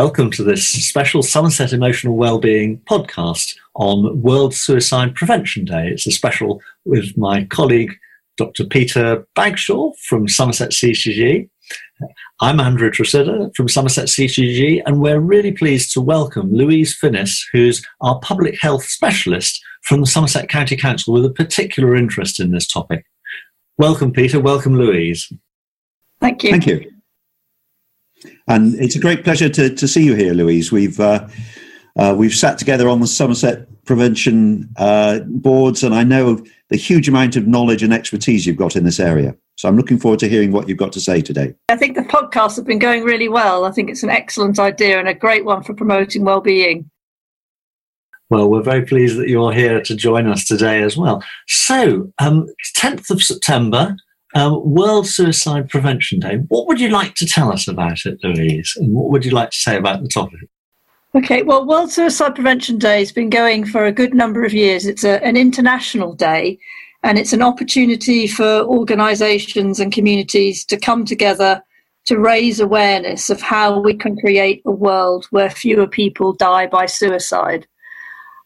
Welcome to this special Somerset Emotional Wellbeing podcast on World Suicide Prevention Day. It's a special with my colleague, Dr. Peter Bagshaw from Somerset CCG. I'm Andrew Tresidder from Somerset CCG, and we're really pleased to welcome Louise Finnis, who's our public health specialist from the Somerset County Council with a particular interest in this topic. Welcome, Peter. Welcome, Louise. Thank you. Thank you. And it's a great pleasure to, to see you here, Louise. We've uh, uh, we've sat together on the Somerset Prevention uh, boards, and I know the huge amount of knowledge and expertise you've got in this area. So I'm looking forward to hearing what you've got to say today. I think the podcasts have been going really well. I think it's an excellent idea and a great one for promoting well-being. Well, we're very pleased that you're here to join us today as well. So, um, 10th of September, um, World Suicide Prevention Day. What would you like to tell us about it, Louise? And what would you like to say about the topic? Okay, well, World Suicide Prevention Day has been going for a good number of years. It's a, an international day, and it's an opportunity for organisations and communities to come together to raise awareness of how we can create a world where fewer people die by suicide.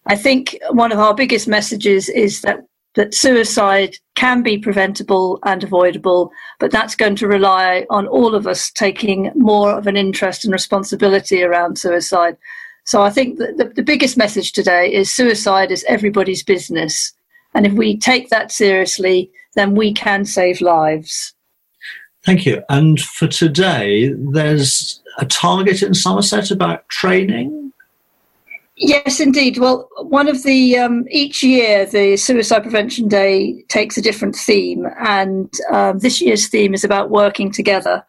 I think one of our biggest messages is that that suicide can be preventable and avoidable, but that's going to rely on all of us taking more of an interest and responsibility around suicide. So I think the, the biggest message today is suicide is everybody's business. And if we take that seriously, then we can save lives. Thank you. And for today, there's a target in Somerset about training Yes, indeed. Well, one of the um, each year the Suicide Prevention Day takes a different theme, and um, this year's theme is about working together.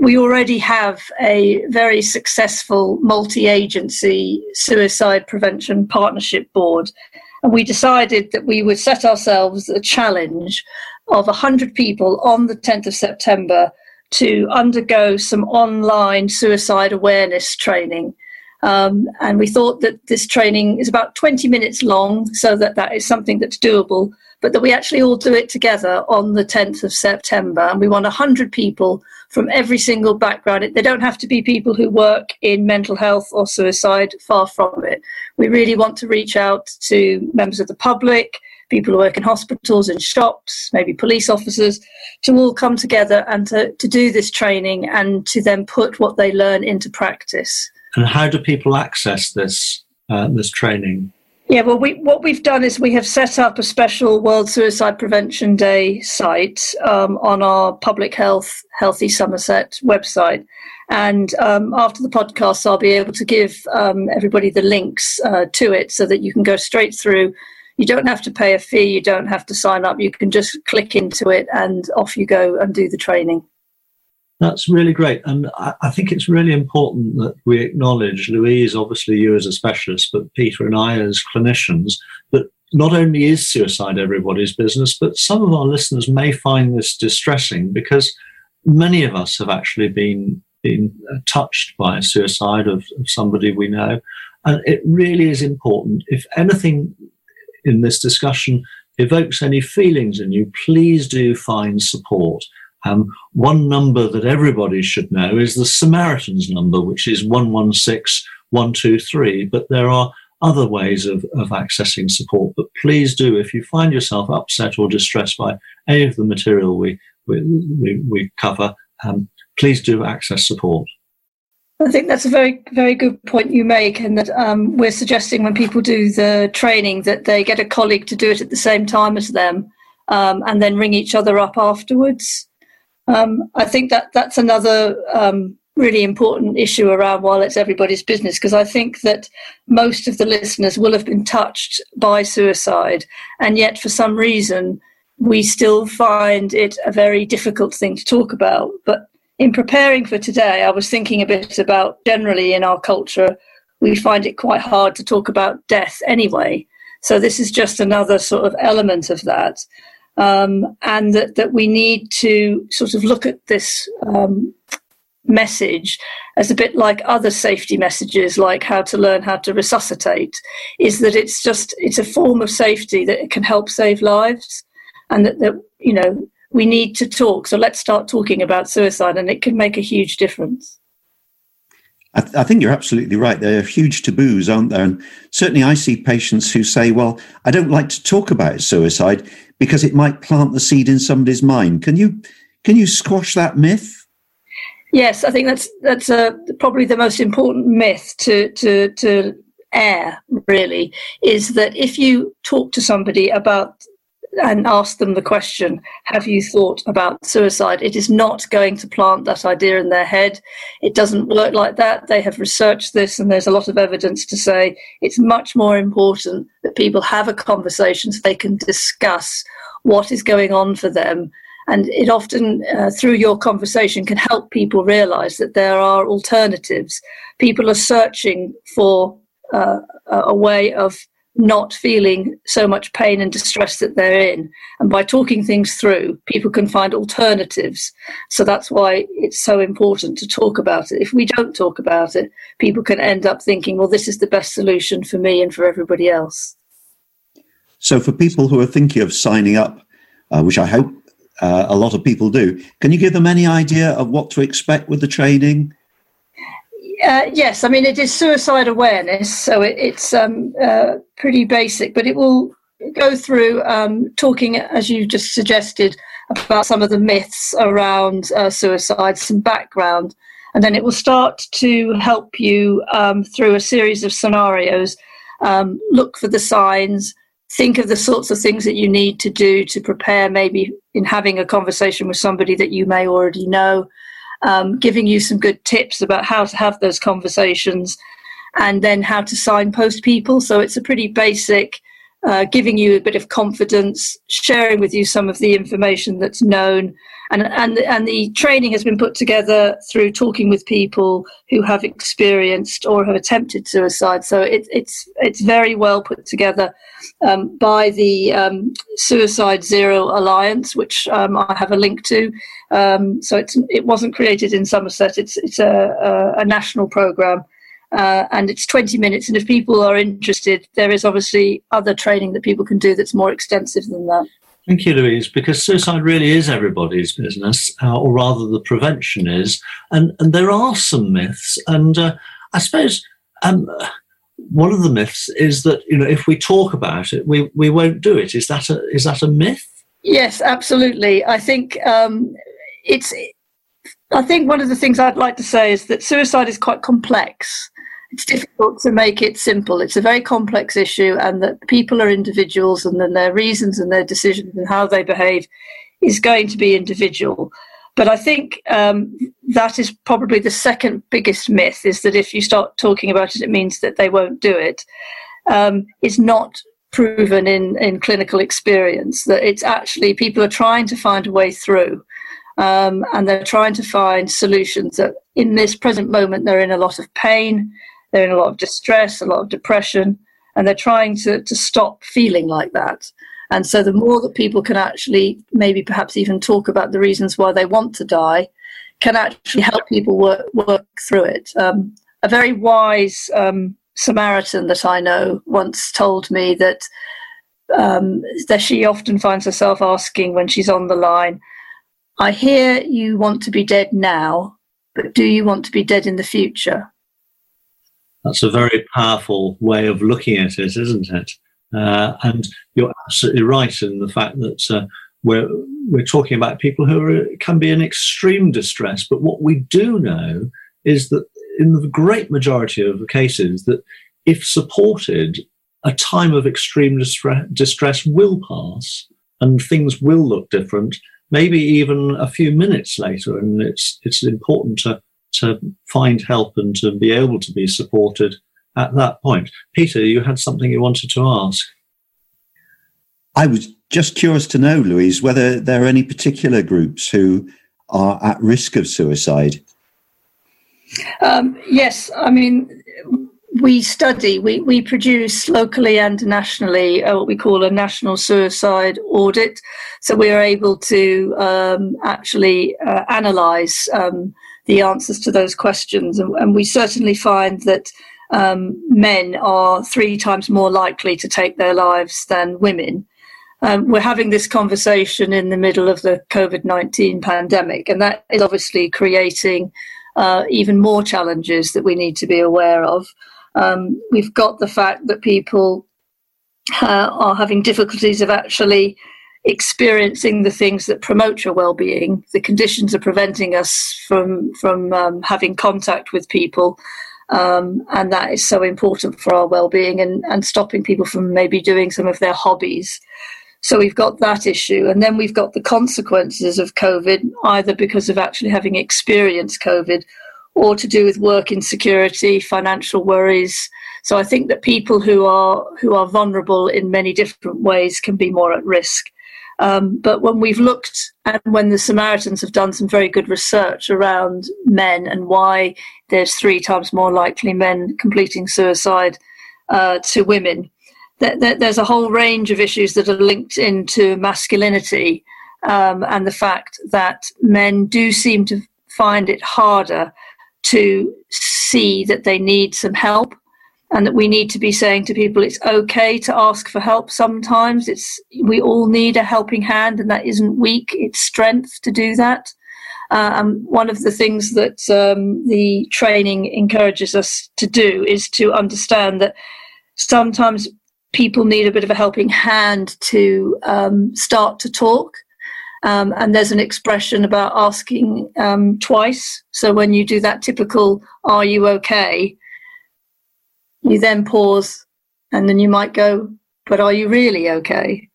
We already have a very successful multi-agency suicide prevention partnership board, and we decided that we would set ourselves a challenge of 100 people on the 10th of September to undergo some online suicide awareness training um, and we thought that this training is about 20 minutes long, so that that is something that's doable, but that we actually all do it together on the 10th of September. And we want 100 people from every single background. They don't have to be people who work in mental health or suicide, far from it. We really want to reach out to members of the public, people who work in hospitals and shops, maybe police officers, to all come together and to, to do this training and to then put what they learn into practice. And how do people access this uh, this training? Yeah, well, we, what we've done is we have set up a special World Suicide Prevention Day site um, on our Public Health Healthy Somerset website. And um, after the podcast, I'll be able to give um, everybody the links uh, to it so that you can go straight through. You don't have to pay a fee, you don't have to sign up, you can just click into it and off you go and do the training. That's really great. And I, I, think it's really important that we acknowledge, Louise, obviously you as a specialist, but Peter and I as clinicians, that not only is suicide everybody's business, but some of our listeners may find this distressing because many of us have actually been, been uh, touched by a suicide of, of somebody we know. And it really is important. If anything in this discussion evokes any feelings in you, please do find support. Um, one number that everybody should know is the Samaritans number, which is 116 123. But there are other ways of, of accessing support. But please do, if you find yourself upset or distressed by any of the material we, we, we, we cover, um, please do access support. I think that's a very, very good point you make, and that um, we're suggesting when people do the training that they get a colleague to do it at the same time as them, um, and then ring each other up afterwards. Um, I think that that's another um, really important issue around while it's everybody's business because I think that most of the listeners will have been touched by suicide, and yet for some reason we still find it a very difficult thing to talk about. But in preparing for today, I was thinking a bit about generally in our culture, we find it quite hard to talk about death anyway. So this is just another sort of element of that um, and that, that we need to sort of look at this um, message as a bit like other safety messages like how to learn how to resuscitate is that it's just it's a form of safety that can help save lives and that, that you know we need to talk. So let's start talking about suicide and it can make a huge difference I, th- I, think you're absolutely right. There are huge taboos, aren't there? And certainly I see patients who say, well, I don't like to talk about suicide because it might plant the seed in somebody's mind. Can you, can you squash that myth? Yes, I think that's that's uh, probably the most important myth to to to air. Really, is that if you talk to somebody about and ask them the question, Have you thought about suicide? It is not going to plant that idea in their head. It doesn't work like that. They have researched this, and there's a lot of evidence to say it's much more important that people have a conversation so they can discuss what is going on for them. And it often, uh, through your conversation, can help people realize that there are alternatives. People are searching for uh, a way of not feeling so much pain and distress that they're in. And by talking things through, people can find alternatives. So that's why it's so important to talk about it. If we don't talk about it, people can end up thinking, well, this is the best solution for me and for everybody else. So, for people who are thinking of signing up, uh, which I hope uh, a lot of people do, can you give them any idea of what to expect with the training? Uh, yes, I mean it is suicide awareness, so it, it's um, uh, pretty basic, but it will go through um, talking, as you just suggested, about some of the myths around uh, suicide, some background, and then it will start to help you um, through a series of scenarios. Um, look for the signs, think of the sorts of things that you need to do to prepare, maybe in having a conversation with somebody that you may already know um, giving you some good tips about how to have those conversations and then how to signpost people. So it's a pretty basic, uh, giving you a bit of confidence, sharing with you some of the information that's known. And, and, and the training has been put together through talking with people who have experienced or have attempted suicide. So it, it's, it's very well put together um, by the um, Suicide Zero Alliance, which um, I have a link to. Um, so it's, it wasn't created in Somerset. It's it's a, a, a national program, uh, and it's 20 minutes. And if people are interested, there is obviously other training that people can do that's more extensive than that. Thank you, Louise, because suicide really is everybody's business, uh, or rather, the prevention is. And, and there are some myths. And uh, I suppose um, one of the myths is that you know if we talk about it, we, we won't do it. Is that a is that a myth? Yes, absolutely. I think um, it's. I think one of the things I'd like to say is that suicide is quite complex. It's difficult to make it simple. It's a very complex issue, and that people are individuals, and then their reasons and their decisions and how they behave is going to be individual. But I think um, that is probably the second biggest myth: is that if you start talking about it, it means that they won't do it. Um, it's not proven in in clinical experience that it's actually people are trying to find a way through um, and they're trying to find solutions that in this present moment they're in a lot of pain they're in a lot of distress a lot of depression and they're trying to, to stop feeling like that and so the more that people can actually maybe perhaps even talk about the reasons why they want to die can actually help people work, work through it um, a very wise um, samaritan that i know once told me that um, that she often finds herself asking when she's on the line I hear you want to be dead now, but do you want to be dead in the future? That's a very powerful way of looking at it, isn't it? Uh, and you're absolutely right in the fact that uh, we're we're talking about people who are, can be in extreme distress. But what we do know is that in the great majority of the cases, that if supported, a time of extreme distress, distress will pass, and things will look different maybe even a few minutes later. And it's it's important to to find help and to be able to be supported at that point. Peter, you had something you wanted to ask. I was just curious to know, Louise, whether there are any particular groups who are at risk of suicide. Um, yes, I mean, we study, we, we produce locally and nationally uh, what we call a national suicide audit. So we are able to um, actually uh, analyse um, the answers to those questions. And, and we certainly find that um, men are three times more likely to take their lives than women. Um, we're having this conversation in the middle of the COVID 19 pandemic, and that is obviously creating uh, even more challenges that we need to be aware of. Um, we've got the fact that people uh, are having difficulties of actually experiencing the things that promote your well-being. The conditions are preventing us from from um, having contact with people, um, and that is so important for our well-being and, and stopping people from maybe doing some of their hobbies. So we've got that issue, and then we've got the consequences of COVID, either because of actually having experienced COVID, or to do with work insecurity, financial worries. So I think that people who are who are vulnerable in many different ways can be more at risk. Um, but when we've looked and when the Samaritans have done some very good research around men and why there's three times more likely men completing suicide uh, to women, there's a whole range of issues that are linked into masculinity um, and the fact that men do seem to find it harder to see that they need some help and that we need to be saying to people it's okay to ask for help sometimes. It's we all need a helping hand and that isn't weak it's strength to do that. Uh, and one of the things that um, the training encourages us to do is to understand that sometimes people need a bit of a helping hand to um, start to talk. Um, and there's an expression about asking um, twice. So when you do that typical are you okay you then pause and then you might go, but are you really okay?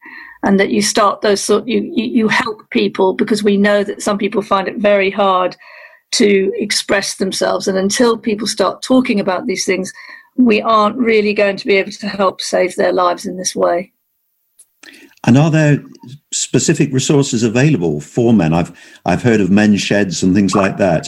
And that you start those sort, you, you, help people because we know that some people find it very hard to express themselves. And until people start talking about these things, we aren't really going to be able to help save their lives in this way. And are there specific resources available for men? I've I've heard of men's sheds and things like that.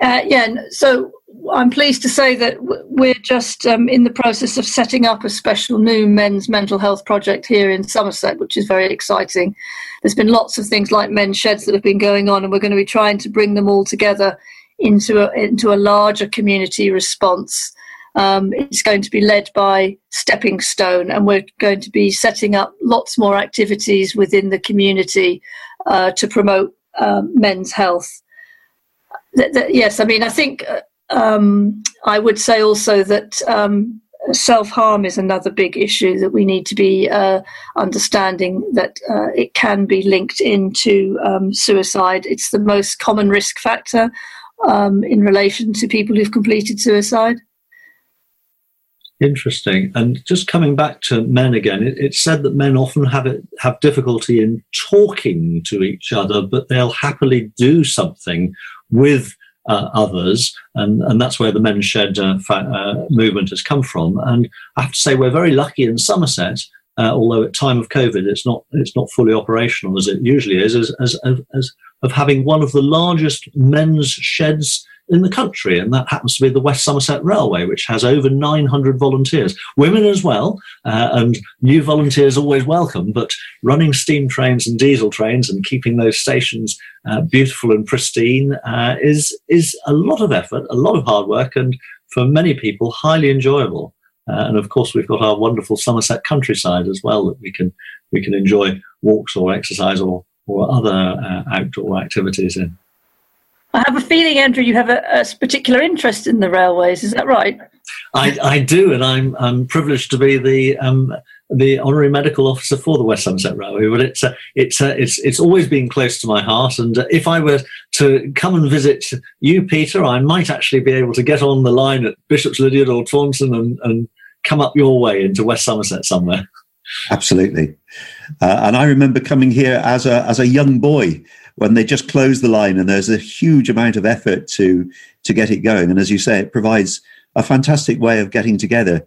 Uh, yeah, so I'm pleased to say that we're just um, in the process of setting up a special new men's mental health project here in Somerset, which is very exciting. There's been lots of things like men's sheds that have been going on, and we're going to be trying to bring them all together into a, into a larger community response. Um, it's going to be led by Stepping Stone, and we're going to be setting up lots more activities within the community uh, to promote um, men's health. Yes, I mean, I think uh, um, I would say also that um, self harm is another big issue that we need to be uh, understanding that uh, it can be linked into um, suicide. It's the most common risk factor um, in relation to people who've completed suicide. Interesting. And just coming back to men again, it, it's said that men often have it, have difficulty in talking to each other, but they'll happily do something with uh, others, and, and that's where the men's shed uh, fa- uh, movement has come from. And I have to say, we're very lucky in Somerset, uh, although at time of COVID it's not it's not fully operational as it usually is, as, as, as of having one of the largest men's sheds in the country, and that happens to be the West Somerset Railway, which has over 900 volunteers, women as well, uh, and new volunteers always welcome. But running steam trains and diesel trains and keeping those stations uh, beautiful and pristine uh, is is a lot of effort, a lot of hard work, and for many people highly enjoyable. Uh, and of course, we've got our wonderful Somerset countryside as well that we can we can enjoy walks or exercise or or other uh, outdoor activities in. I have a feeling, Andrew, you have a, a, particular interest in the railways. Is that right? I, I do, and I'm, I'm privileged to be the um, the honorary medical officer for the West Somerset Railway. But it's uh, it's uh, it's it's always been close to my heart. And uh, if I were to come and visit you, Peter, I might actually be able to get on the line at Bishop's Lydeard or Taunton and, and come up your way into West Somerset somewhere. Absolutely. Uh, and I remember coming here as a as a young boy when they just close the line and there's a huge amount of effort to to get it going. And as you say it provides a fantastic way of getting together.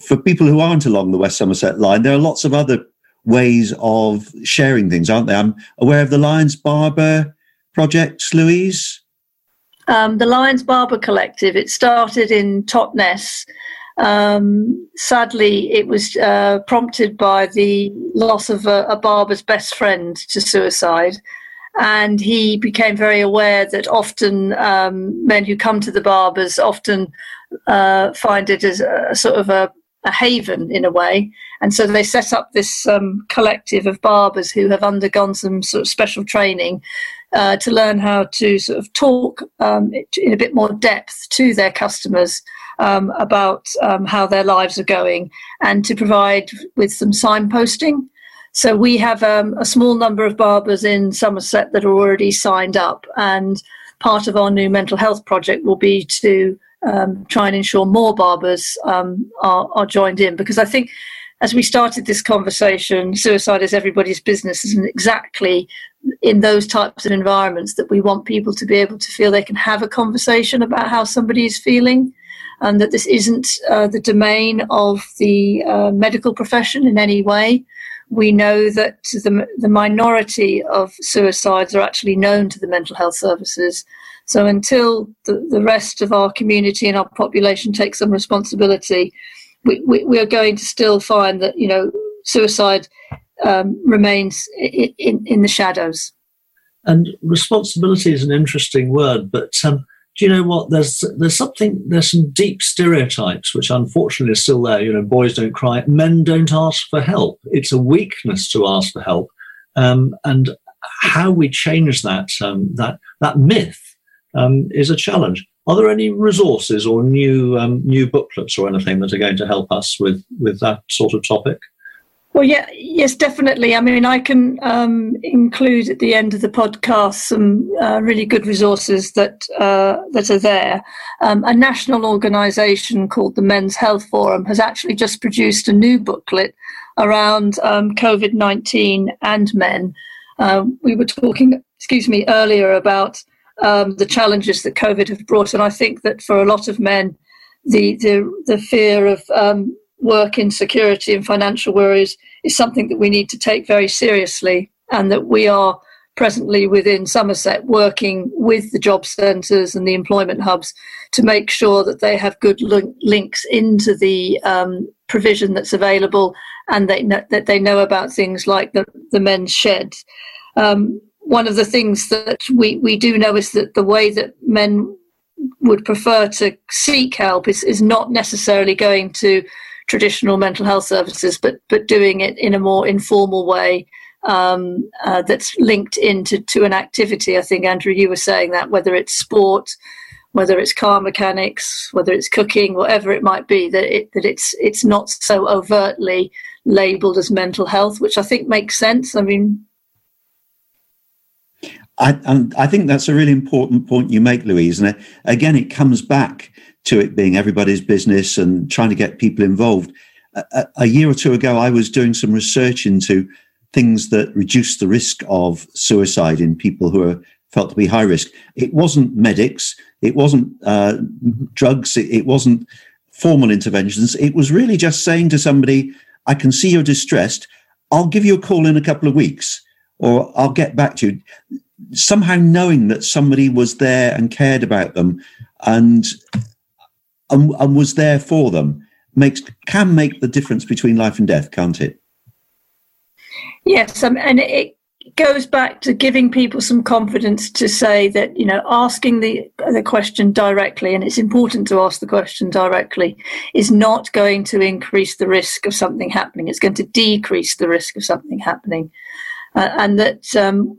For people who aren't along the west somerset line there are lots of other ways of sharing things aren't there? I'm aware of the lions barber project louise. Um, the lions barber collective it started in totnes um, sadly, it was uh, prompted by the loss of a, a, barber's best friend to suicide. And he became very aware that often um, men who come to the barbers often uh, find it as a, sort of a, a haven in a way. And so they set up this um, collective of barbers who have undergone some sort of special training uh, to learn how to sort of talk um, in a bit more depth to their customers um, about um, how their lives are going and to provide with some signposting. So we have um, a small number of barbers in Somerset that are already signed up, and part of our new mental health project will be to um, try and ensure more barbers um, are, are joined in because I think as we started this conversation, suicide is everybody's business isn't exactly in those types of environments that we want people to be able to feel they can have a conversation about how somebody is feeling and that this isn't uh, the domain of the uh, medical profession in any way. We know that the, the minority of suicides are actually known to the mental health services. So until the, the rest of our community and our population take some responsibility, we, we, we are going to still find that, you know, suicide um, remains in, in, in, the shadows. And responsibility is an interesting word, but um, do you know what? There's there's something there's some deep stereotypes which unfortunately are still there. You know, boys don't cry, men don't ask for help. It's a weakness to ask for help, um, and how we change that um, that that myth um, is a challenge. Are there any resources or new um, new booklets or anything that are going to help us with with that sort of topic? Well, yeah, yes, definitely. I mean, I can um, include at the end of the podcast some uh, really good resources that uh, that are there. Um, a national organisation called the Men's Health Forum has actually just produced a new booklet around um, COVID nineteen and men. Uh, we were talking, excuse me, earlier about um, the challenges that COVID have brought, and I think that for a lot of men, the the the fear of um, work insecurity and financial worries is something that we need to take very seriously, and that we are presently within Somerset working with the job centres and the employment hubs to make sure that they have good links into the um, provision that's available and they know, that they know about things like the, the men's shed. Um, one of the things that we, we do know is that the way that men would prefer to seek help is, is not necessarily going to traditional mental health services, but but doing it in a more informal way um, uh, that's linked into to an activity. I think Andrew, you were saying that whether it's sport, whether it's car mechanics, whether it's cooking, whatever it might be, that it that it's it's not so overtly labelled as mental health, which I think makes sense. I mean. I, and I think that's a really important point you make, Louise. And uh, again, it comes back to it being everybody's business and trying to get people involved. A, a, year or two ago, I was doing some research into things that reduce the risk of suicide in people who are felt to be high risk. It wasn't medics, it wasn't uh, drugs, it, it wasn't formal interventions. It was really just saying to somebody, I can see you're distressed. I'll give you a call in a couple of weeks or I'll get back to you. Somehow knowing that somebody was there and cared about them and and, and was there for them makes can make the difference between life and death, can't it? Yes, um, and it goes back to giving people some confidence to say that you know asking the the question directly, and it's important to ask the question directly, is not going to increase the risk of something happening. It's going to decrease the risk of something happening, uh, and that um,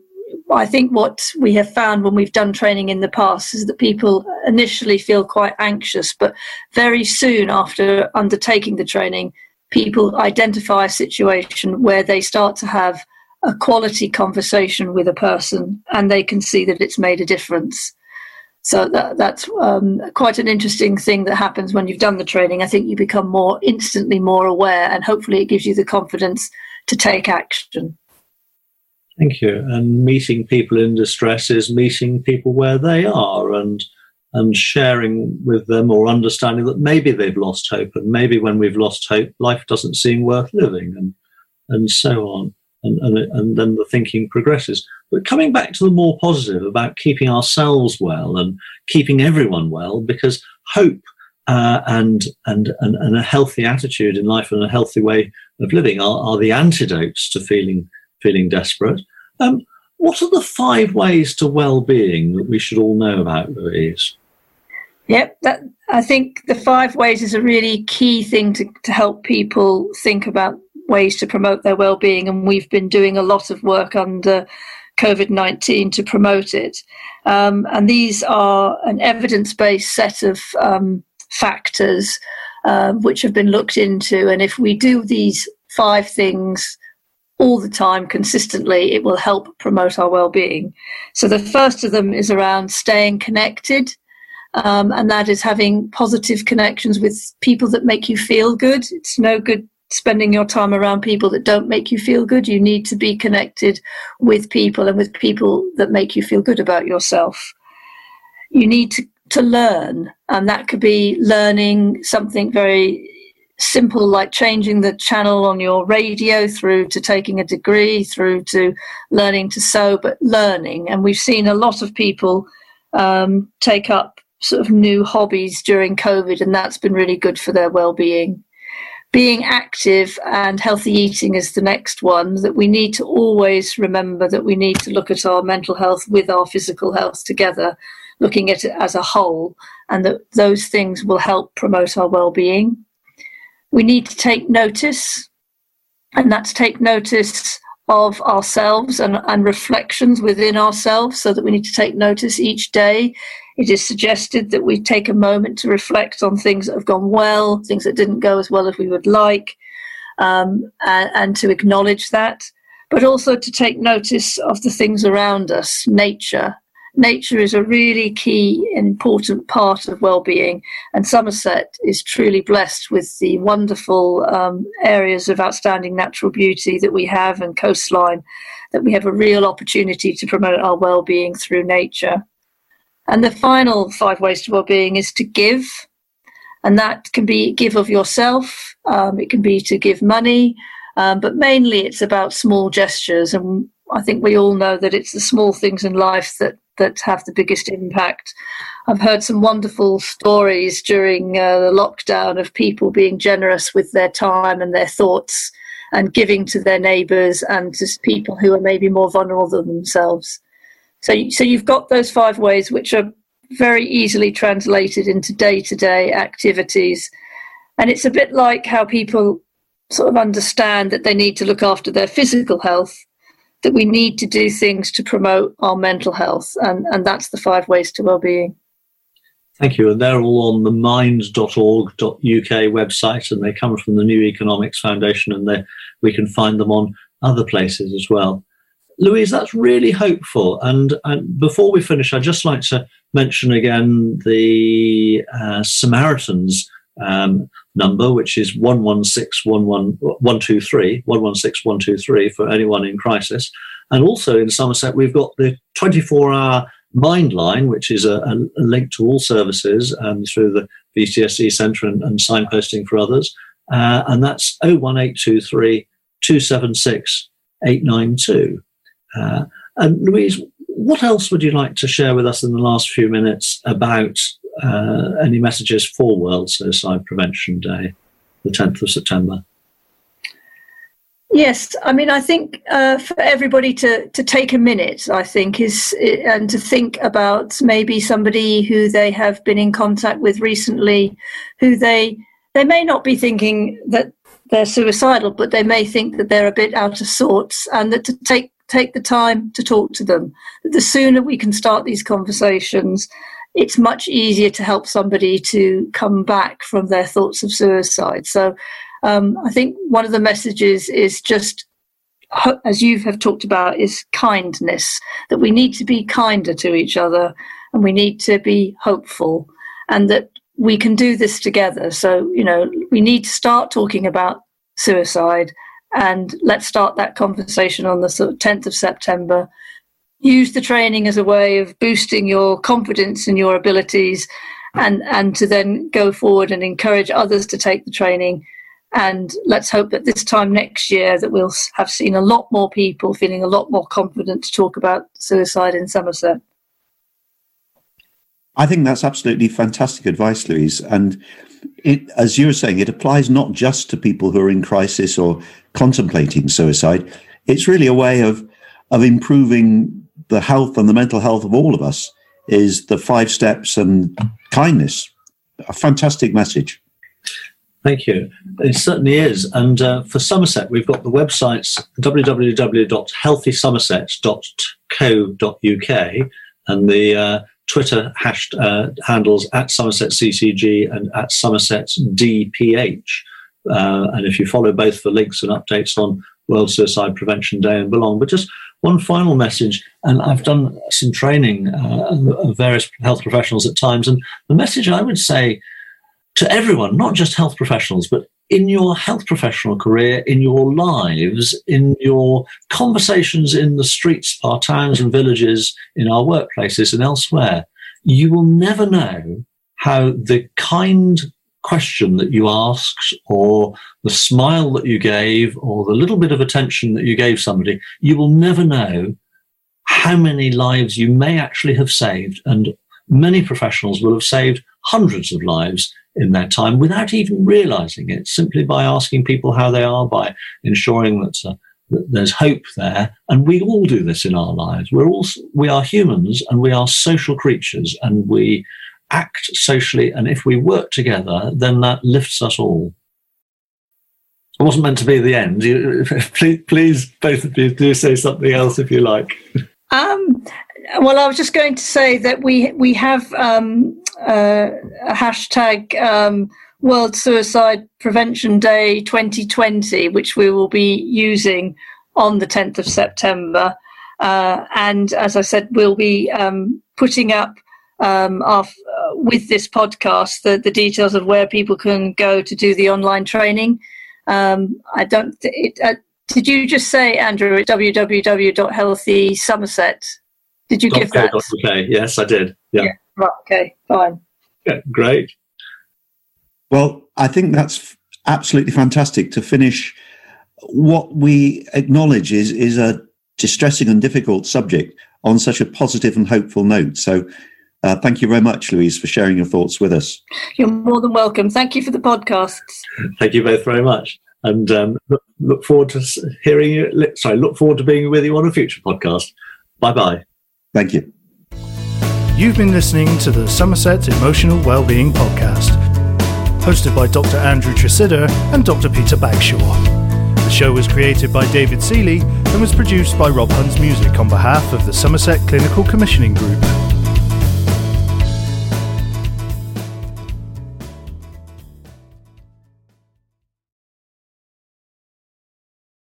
I think what we have found when we've done training in the past is that people initially feel quite anxious, but very soon after undertaking the training, people identify a situation where they start to have a quality conversation with a person and they can see that it's made a difference. So that, that's um, quite an interesting thing that happens when you've done the training. I think you become more instantly more aware, and hopefully, it gives you the confidence to take action. Thank you. And meeting people in distress is meeting people where they are and and sharing with them or understanding that maybe they've lost hope and maybe when we've lost hope, life doesn't seem worth living and and so on. And, and, and then the thinking progresses. But coming back to the more positive about keeping ourselves well and keeping everyone well, because hope uh, and, and, and, and a healthy attitude in life and a healthy way of living are, are the antidotes to feeling feeling desperate. Um, what are the five ways to well-being that we should all know about, Louise? Yep, that I think the five ways is a really key thing to, to help people think about ways to promote their well-being, and we've been doing a lot of work under COVID nineteen to promote it. Um, and these are an evidence-based set of um, factors uh, which have been looked into, and if we do these five things all the time consistently, it will help promote our well-being. So the first of them is around staying connected um, and that is having positive connections with people that make you feel good. It's no good spending your time around people that don't make you feel good. You need to be connected with people and with people that make you feel good about yourself. You need to, to learn, and that could be learning something very simple like changing the channel on your radio through to taking a degree through to learning to sew but learning and we've seen a lot of people um, take up sort of new hobbies during COVID, and that's been really good for their well-being. Being active and healthy eating is the next one that we need to always remember that we need to look at our mental health with our physical health together, looking at it as a whole, and that those things will help promote our well-being. We need to take notice, and that's take notice of ourselves and, and reflections within ourselves so that we need to take notice each day it is suggested that we take a moment to reflect on things that have gone well, things that didn't go as well as we would like, um, and, and to acknowledge that, but also to take notice of the things around us, nature. Nature is a really key, important part of well-being, and Somerset is truly blessed with the wonderful um, areas of outstanding natural beauty that we have and coastline. That we have a real opportunity to promote our well-being through nature. And the final five ways to well-being is to give, and that can be give of yourself. Um, it can be to give money, um, but mainly it's about small gestures. And I think we all know that it's the small things in life that that have the biggest impact. I've heard some wonderful stories during uh, the lockdown of people being generous with their time and their thoughts and giving to their neighbours and to people who are maybe more vulnerable than themselves. So, so you've got those five ways which are very easily translated into day to day activities. And it's a bit like how people sort of understand that they need to look after their physical health, that we need to do things to promote our mental health. And, and that's the five ways to well-being. Thank you. And they're all on the mind.org.uk website, and they come from the New Economics Foundation, and they we can find them on other places as well. Louise, that's really hopeful. And, and, before we finish, I'd just like to mention again the uh, Samaritans um, number, which is 116-123, 116-123 for anyone in crisis. And also in Somerset, we've got the 24-hour Mind Line, which is a, a, link to all services and through the VCSE Centre and, and signposting for others. Uh, and that's 01823 276 892. Uh, and Louise, what else would you like to share with us in the last few minutes about uh, any messages for World Suicide Prevention Day, the 10th of September? Yes, I mean, I think uh, for everybody to, to take a minute, I think, is and to think about maybe somebody who they have been in contact with recently, who they they may not be thinking that they're suicidal, but they may think that they're a bit out of sorts, and that to take take the time to talk to them. The sooner we can start these conversations, it's much easier to help somebody to come back from their thoughts of suicide. So um, I think one of the messages is just, as you have talked about, is kindness, that we need to be kinder to each other and we need to be hopeful and that we can do this together. So, you know, we need to start talking about suicide and let's start that conversation on the sort of 10th of September. Use the training as a way of boosting your confidence in your abilities and, and to then go forward and encourage others to take the training. And let's hope that this time next year that we'll have seen a lot more people feeling a lot more confident to talk about suicide in Somerset. I think that's absolutely fantastic advice, Louise. And it, as you were saying, it applies not just to people who are in crisis or contemplating suicide. It's really a way of of improving the health and the mental health of all of us is the five steps and kindness. A fantastic message. Thank you. It certainly is. And uh, for Somerset, we've got the websites www.healthysomerset.co.uk and the uh, Twitter hash, uh, handles at Somerset CCG and at Somerset DPH. Uh, and if you follow both for links and updates on World Suicide Prevention Day and Belong. But just one final message, and I've done some training uh, of various health professionals at times, and the message I would say to everyone, not just health professionals, but in your health professional career, in your lives, in your conversations in the streets, our towns and villages, in our workplaces and elsewhere, you will never know how the kind question that you asked or the smile that you gave or the little bit of attention that you gave somebody, you will never know how many lives you may actually have saved. And many professionals will have saved hundreds of lives in their time without even realizing it, simply by asking people how they are, by ensuring that, uh, there's hope there. And we all do this in our lives. We're all, we are humans and we are social creatures and we act socially, and if we work together, then that lifts us all. It wasn't meant to be the end. You, please, please, both of you, do say something else if you like. Um, well, I was just going to say that we we have um, uh, a hashtag um, World Suicide Prevention Day 2020, which we will be using on the 10th of September. Uh, and as I said, we'll be um, putting up um, uh, with this podcast the, the details of where people can go to do the online training. Um, I don't. It, uh, did you just say, Andrew, at www.healthysomerset? Did you give that? Okay. Yes, I did. Yeah. yeah. Right. Okay. Fine. Yeah. Great. Well, I think that's absolutely fantastic to finish. What we acknowledge is is a distressing and difficult subject on such a positive and hopeful note. So uh, thank you very much, Louise, for sharing your thoughts with us. You're more than welcome. Thank you for the podcasts. Thank you both very much. And um, look, look, forward to hearing you. Sorry, look forward to being with you on a future podcast. Bye bye. Thank you. You've been listening to the Somerset Emotional Wellbeing Podcast, hosted by Dr. Andrew Tresidder and Dr. Peter Bagshaw. The show was created by David Seeley and was produced by Rob Huns Music on behalf of the Somerset Clinical Commissioning Group.